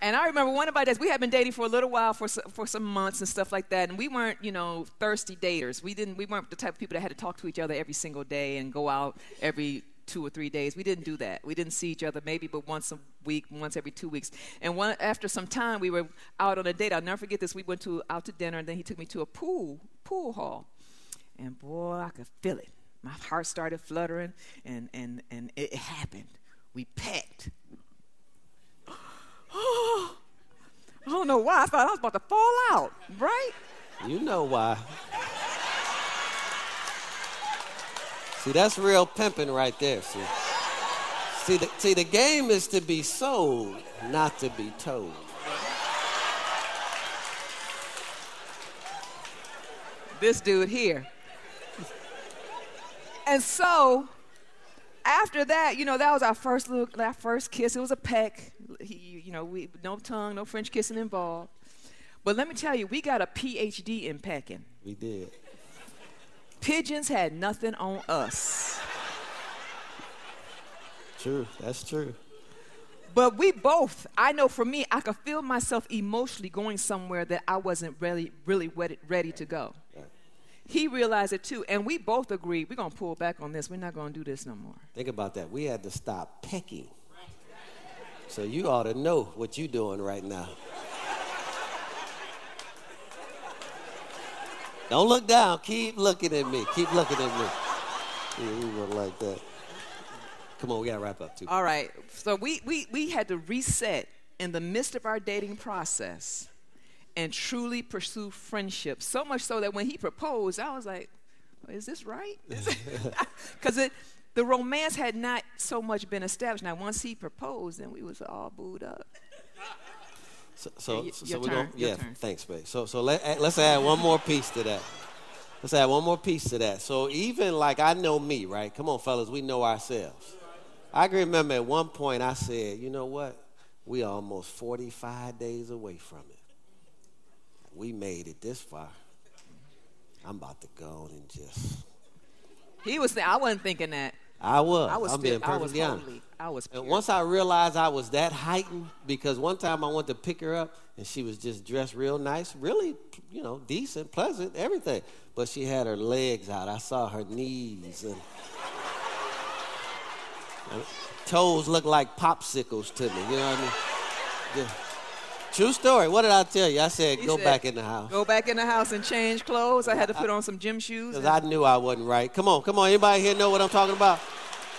Speaker 3: And I remember one of our days, we had been dating for a little while, for, for some months and stuff like that. And we weren't, you know, thirsty daters. We, didn't, we weren't the type of people that had to talk to each other every single day and go out every two or three days. We didn't do that. We didn't see each other maybe but once a week, once every two weeks. And one, after some time, we were out on a date. I'll never forget this. We went to out to dinner, and then he took me to a pool pool hall. And boy, I could feel it. My heart started fluttering, and, and, and it happened. We pecked. I don't know why. I thought I was about to fall out, right?
Speaker 2: You know why. See, that's real pimping right there. See, see, the, see, the game is to be sold, not to be told.
Speaker 3: This dude here. And so, after that, you know, that was our first look, our first kiss. It was a peck he, you know, we, no tongue, no French kissing involved. But let me tell you, we got a PhD in pecking.
Speaker 2: We did.
Speaker 3: Pigeons had nothing on us.
Speaker 2: True, that's true.
Speaker 3: But we both, I know for me, I could feel myself emotionally going somewhere that I wasn't really, really ready, ready to go. He realized it too, and we both agreed we're gonna pull back on this. We're not gonna do this no more.
Speaker 2: Think about that. We had to stop pecking. So you ought to know what you're doing right now. Don't look down. Keep looking at me. Keep looking at me. Yeah, we were like that. Come on, we gotta wrap up too.
Speaker 3: All right. So we, we, we had to reset in the midst of our dating process and truly pursue friendship. So much so that when he proposed, I was like, is this right? Because it the romance had not so much been established. Now, once he proposed, then we was all booed up.
Speaker 2: So, so,
Speaker 3: y-
Speaker 2: so we're going. Yeah,
Speaker 3: turn.
Speaker 2: thanks, babe. So, so let, let's add one more piece to that. Let's add one more piece to that. So even like I know me, right? Come on, fellas, we know ourselves. I can remember at one point I said, you know what? We are almost 45 days away from it. We made it this far. I'm about to go and just.
Speaker 3: He was. Saying I wasn't thinking that.
Speaker 2: I was.
Speaker 3: I was.
Speaker 2: I'm being
Speaker 3: I was
Speaker 2: honest.
Speaker 3: I was.
Speaker 2: And once I realized I was that heightened, because one time I went to pick her up and she was just dressed real nice, really, you know, decent, pleasant, everything. But she had her legs out. I saw her knees and, and toes looked like popsicles to me. You know what I mean? True story. What did I tell you? I said,
Speaker 3: He
Speaker 2: go
Speaker 3: said,
Speaker 2: back in the house.
Speaker 3: Go back in the house and change clothes. I had to put on some gym shoes.
Speaker 2: Because I knew I wasn't right. Come on, come on. Anybody here know what I'm talking about?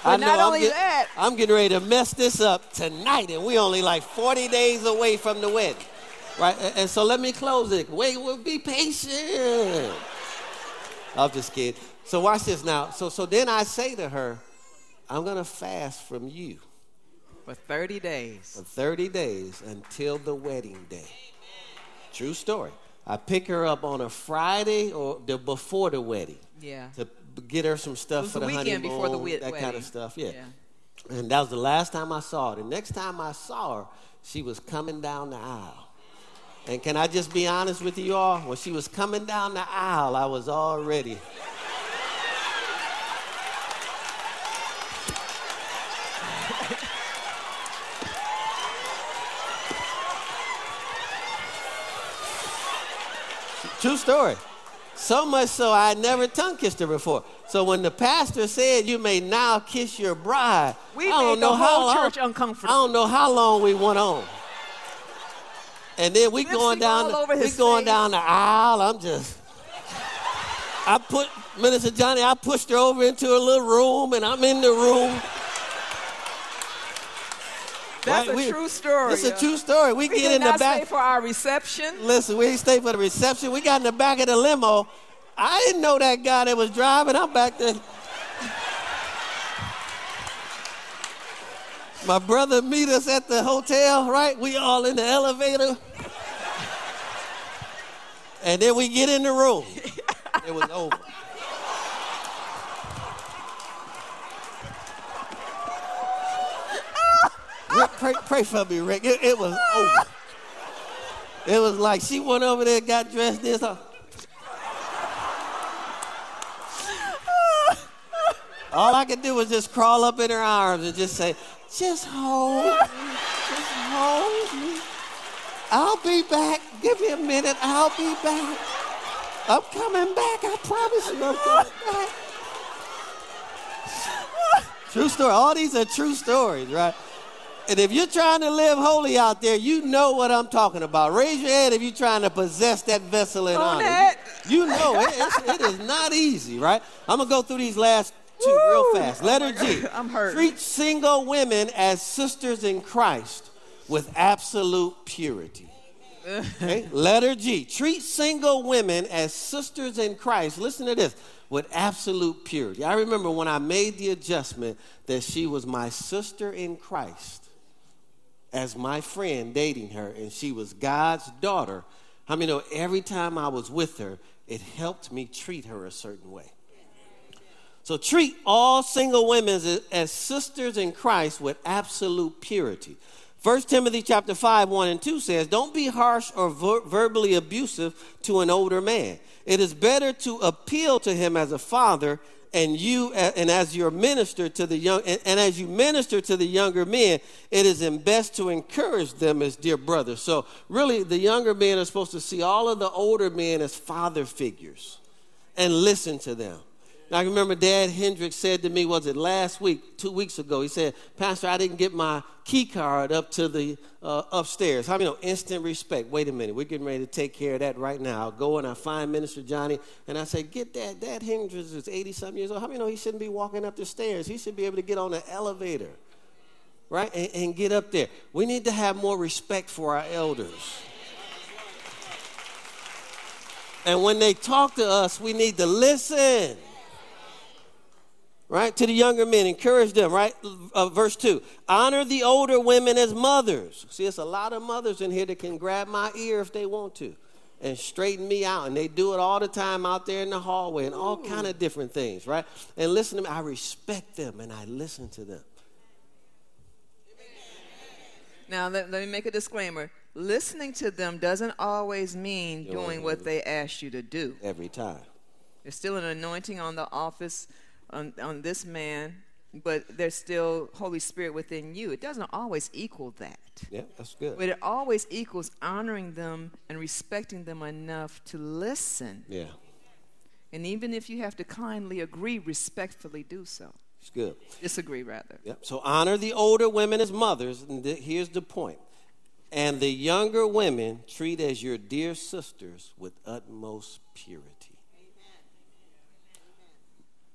Speaker 3: But
Speaker 2: I
Speaker 3: not
Speaker 2: know
Speaker 3: only
Speaker 2: I'm get-
Speaker 3: that-
Speaker 2: I'm getting ready to mess this up tonight, and we only like 40 days away from the wedding. Right? And, and so let me close it. Wait, we'll be patient. I'm just kidding. So watch this now. So so then I say to her, I'm gonna fast from you
Speaker 3: for 30 days.
Speaker 2: for 30 days until the wedding day. True story. I pick her up on a Friday or the before the wedding
Speaker 3: Yeah.
Speaker 2: to get her some stuff for
Speaker 3: the
Speaker 2: the honeymoon,
Speaker 3: before the wed-
Speaker 2: that
Speaker 3: wedding.
Speaker 2: kind of stuff. Yeah.
Speaker 3: Yeah.
Speaker 2: And that was the last time I saw her. The next time I saw her, she was coming down the aisle. And can I just be honest with you all? When she was coming down the aisle, I was already. True story. So much so I never tongue kissed her before. So when the pastor said you may now kiss your bride,
Speaker 3: We
Speaker 2: I don't
Speaker 3: made the
Speaker 2: know how
Speaker 3: whole
Speaker 2: long,
Speaker 3: church uncomfortable.
Speaker 2: I don't know how long we went on. And then we
Speaker 3: Lipstick
Speaker 2: going down the, we
Speaker 3: his
Speaker 2: going
Speaker 3: face.
Speaker 2: down the aisle. I'm just I put Minister Johnny, I pushed her over into a little room and I'm in the room.
Speaker 3: That's
Speaker 2: Right,
Speaker 3: a
Speaker 2: we-
Speaker 3: true story.
Speaker 2: It's a true story. We,
Speaker 3: We
Speaker 2: get in the back.
Speaker 3: stay for our reception.
Speaker 2: Listen, we didn't stay for the reception. We got in the back of the limo. I didn't know that guy that was driving. I'm back there. My brother meet us at the hotel, right? We all in the elevator. And then we get in the room. It was over. Rick, pray, pray for me, Rick. It, it was over. It was like she went over there, got dressed this. uh, All I could do was just crawl up in her arms and just say, just hold me, just hold me. I'll be back. Give me a minute. I'll be back. I'm coming back. I promise you I'm coming back. True story. All these are true stories, right? And if you're trying to live holy out there, you know what I'm talking about. Raise your hand if you're trying to possess that vessel in
Speaker 3: On
Speaker 2: honor.
Speaker 3: that.
Speaker 2: You know it, it is not easy, right? I'm gonna go through these last two real fast. Letter G.
Speaker 3: I'm hurt.
Speaker 2: Treat single women as sisters in Christ with absolute purity. Okay? Letter G. Treat single women as sisters in Christ. Listen to this. With absolute purity. I remember when I made the adjustment that she was my sister in Christ as my friend dating her, and she was God's daughter. I mean, know every time I was with her, it helped me treat her a certain way. So treat all single women as, sisters in Christ with absolute purity. 1 Timothy chapter 5, 1 and 2 says, Don't be harsh or ver- verbally abusive to an older man. It is better to appeal to him as a father and you and as your minister to the young and, and as you minister to the younger men, it is in best to encourage them as dear brothers. So really the younger men are supposed to see all of the older men as father figures and listen to them. I remember Dad Hendricks said to me, was it last week, two weeks ago? He said, Pastor, I didn't get my key card up to the uh, upstairs. How many know instant respect? Wait a minute, we're getting ready to take care of that right now. I'll go and I find Minister Johnny and I say, Get that. Dad Hendricks is 80 something years old. How many know he shouldn't be walking up the stairs? He should be able to get on the elevator, right? And, and get up there. We need to have more respect for our elders. And when they talk to us, we need to listen right? To the younger men, encourage them, right? Uh, verse 2 Honor the older women as mothers. See, it's a lot of mothers in here that can grab my ear if they want to and straighten me out. And they do it all the time out there in the hallway and all kind of different things, right? And listen to me, I respect them and I listen to them.
Speaker 3: Now, let, let me make a disclaimer. Listening to them doesn't always mean doing what they ask you to do.
Speaker 2: Every time.
Speaker 3: There's still an anointing on the office on, on this man, but there's still Holy Spirit within you. It doesn't always equal that.
Speaker 2: Yeah, that's good.
Speaker 3: But it always equals honoring them and respecting them enough to listen.
Speaker 2: Yeah.
Speaker 3: And even if you have to kindly agree, respectfully do so.
Speaker 2: It's good.
Speaker 3: Disagree, rather.
Speaker 2: Yep. So honor the older women as mothers. And th- here's the point. And the younger women treat as your dear sisters with utmost purity.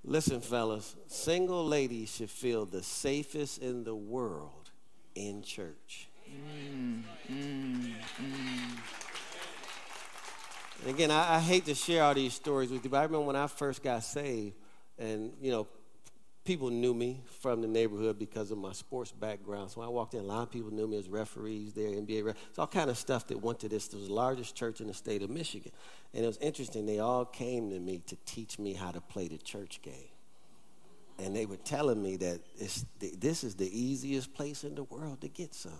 Speaker 2: Listen, fellas, single ladies should feel the safest in the world in church. Mm, mm, mm. And again, I, I, hate to share all these stories with you, but I remember when I first got saved, and you know, people knew me from the neighborhood because of my sports background. So I walked in, a lot of people knew me as referees there, NBA. Ref- it's all kind of stuff that went to this. It was the largest church in the state of Michigan. And it was interesting. They all came to me to teach me how to play the church game. And they were telling me that this is the easiest place in the world to get some.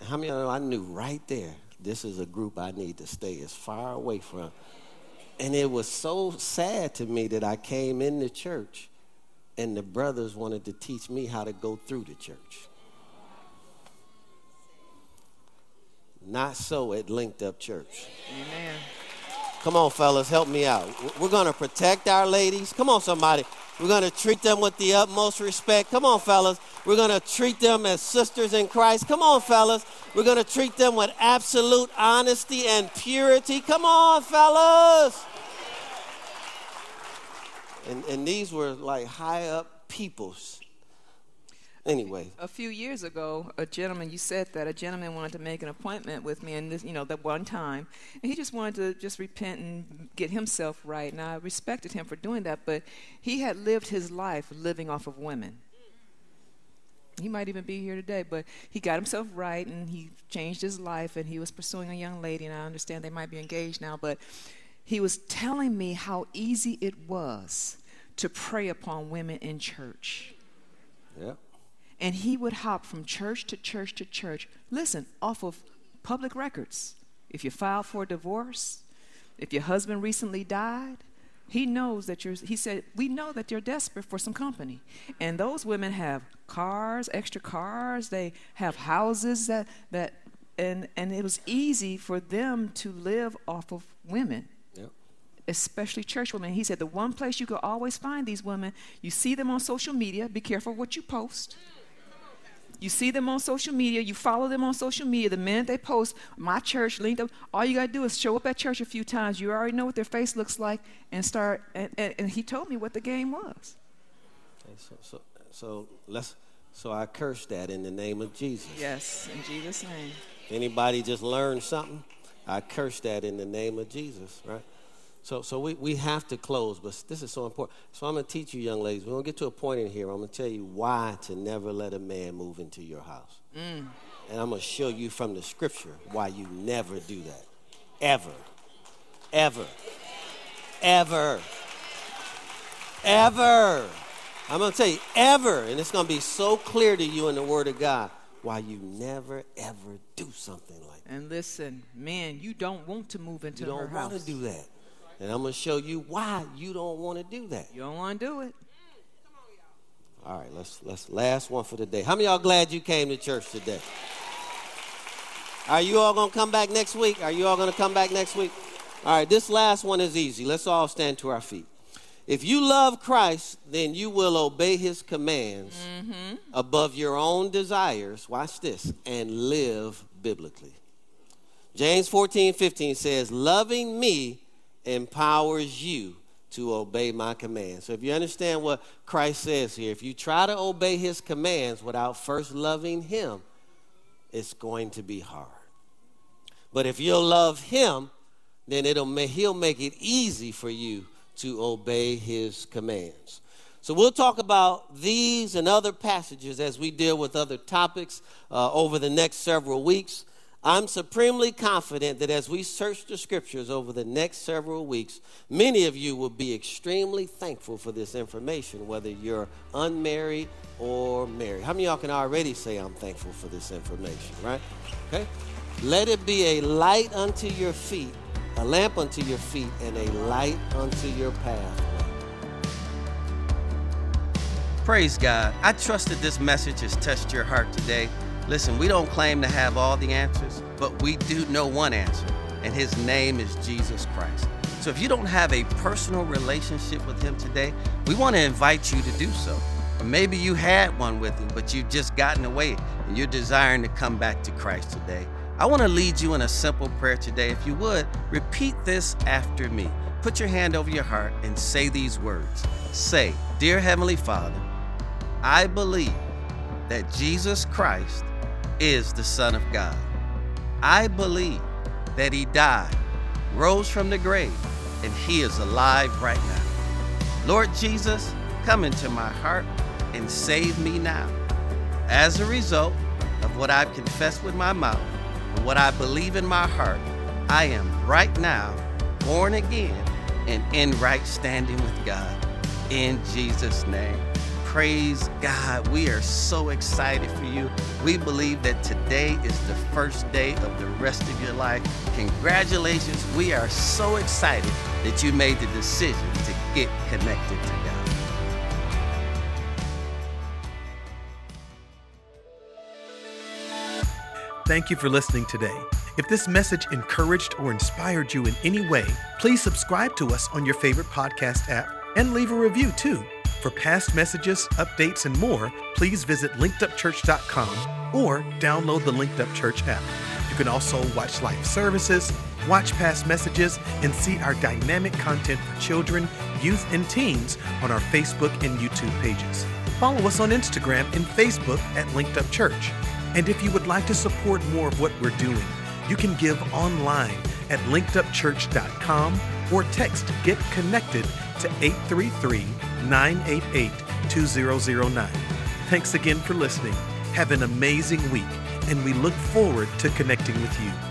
Speaker 2: And how many of you know I knew right there, this is a group I need to stay as far away from and it was so sad to me that I came in the church and the brothers wanted to teach me how to go through the church. Not so at Linked Up Church.
Speaker 3: Amen.
Speaker 2: Come on, fellas, help me out. We're going to protect our ladies. Come on, somebody. We're going to treat them with the utmost respect. Come on, fellas. We're going to treat them as sisters in Christ. Come on, fellas. We're going to treat them with absolute honesty and purity. Come on, fellas. And, and these were like high up peoples. Anyway.
Speaker 3: A few years ago, a gentleman, you said that, a gentleman wanted to make an appointment with me, and this, you know, that one time. And he just wanted to just repent and get himself right. And I respected him for doing that, but he had lived his life living off of women. He might even be here today, but he got himself right and he changed his life and he was pursuing a young lady, and I understand they might be engaged now, but he was telling me how easy it was to prey upon women in church.
Speaker 2: Yeah.
Speaker 3: And he would hop from church to church to church. Listen, off of public records. If you filed for a divorce, if your husband recently died, he knows that you're, he said, we know that you're desperate for some company. And those women have cars, extra cars, they have houses that, that and, and it was easy for them to live off of women especially church women. He said the one place you could always find these women, you see them on social media, be careful what you post. You see them on social media, you follow them on social media. The minute they post, my church linked up, all you got to do is show up at church a few times. You already know what their face looks like and start. And, and, and he told me what the game was.
Speaker 2: Okay, so, so, so, let's, so I curse that in the name of Jesus.
Speaker 3: Yes, in Jesus' name.
Speaker 2: Anybody just learned something? I curse that in the name of Jesus, right? So, so we, we have to close, but this is so important. So I'm going to teach you, young ladies. We're going to get to a point in here. I'm going to tell you why to never let a man move into your house. Mm. And I'm going to show you from the scripture why you never do that. Ever. Ever. Ever. Ever. I'm going to tell you, ever. And it's going to be so clear to you in the Word of God why you never, ever do something like that.
Speaker 3: And listen, man, you don't want to move into
Speaker 2: her house.
Speaker 3: You don't
Speaker 2: want to do that. And I'm going to show you why you don't want to do that.
Speaker 3: You don't want to do it.
Speaker 2: All right, let's let's last one for the day. How many y'all glad you came to church today? Are you all going to come back next week? Are you all going to come back next week? All right, this last one is easy. Let's all stand to our feet. If you love Christ, then you will obey his commands mm-hmm. above your own desires. Watch this and live biblically. James 14, 15 says, Loving me empowers you to obey my commands. So if you understand what Christ says here, if you try to obey his commands without first loving him, it's going to be hard. But if you'll love him, then it'll he'll make it easy for you to obey his commands. So we'll talk about these and other passages as we deal with other topics uh, over the next several weeks. I'm supremely confident that as we search the scriptures over the next several weeks, many of you will be extremely thankful for this information, whether you're unmarried or married. How many y'all can already say, I'm thankful for this information, right? Okay? Let it be a light unto your feet, a lamp unto your feet, and a light unto your path.
Speaker 4: Praise God. I trust that this message has touched your heart today. Listen, we don't claim to have all the answers, but we do know one answer, and his name is Jesus Christ. So if you don't have a personal relationship with him today, we want to invite you to do so. Or maybe you had one with him, but you've just gotten away and you're desiring to come back to Christ today. I want to lead you in a simple prayer today. If you would, repeat this after me. Put your hand over your heart and say these words. Say, Dear Heavenly Father, I believe that Jesus Christ is the Son of God. I believe that He died, rose from the grave, and He is alive right now. Lord Jesus, come into my heart and save me now. As a result of what I've confessed with my mouth and what I believe in my heart, I am right now born again and in right standing with God. In Jesus' name. Praise God. We are so excited for you. We believe that today is the first day of the rest of your life. Congratulations. We are so excited that you made the decision to get connected to God.
Speaker 1: Thank you for listening today. If this message encouraged or inspired you in any way, please subscribe to us on your favorite podcast app and leave a review too. For past messages, updates, and more, please visit linkedupchurch.com or download the Linked Up Church app. You can also watch live services, watch past messages, and see our dynamic content for children, youth, and teens on our Facebook and YouTube pages. Follow us on Instagram and Facebook at Linked Up Church. And if you would like to support more of what we're doing, you can give online at linkedupchurch.com or text Get Connected to 833 988 2009. Thanks again for listening. Have an amazing week, and we look forward to connecting with you.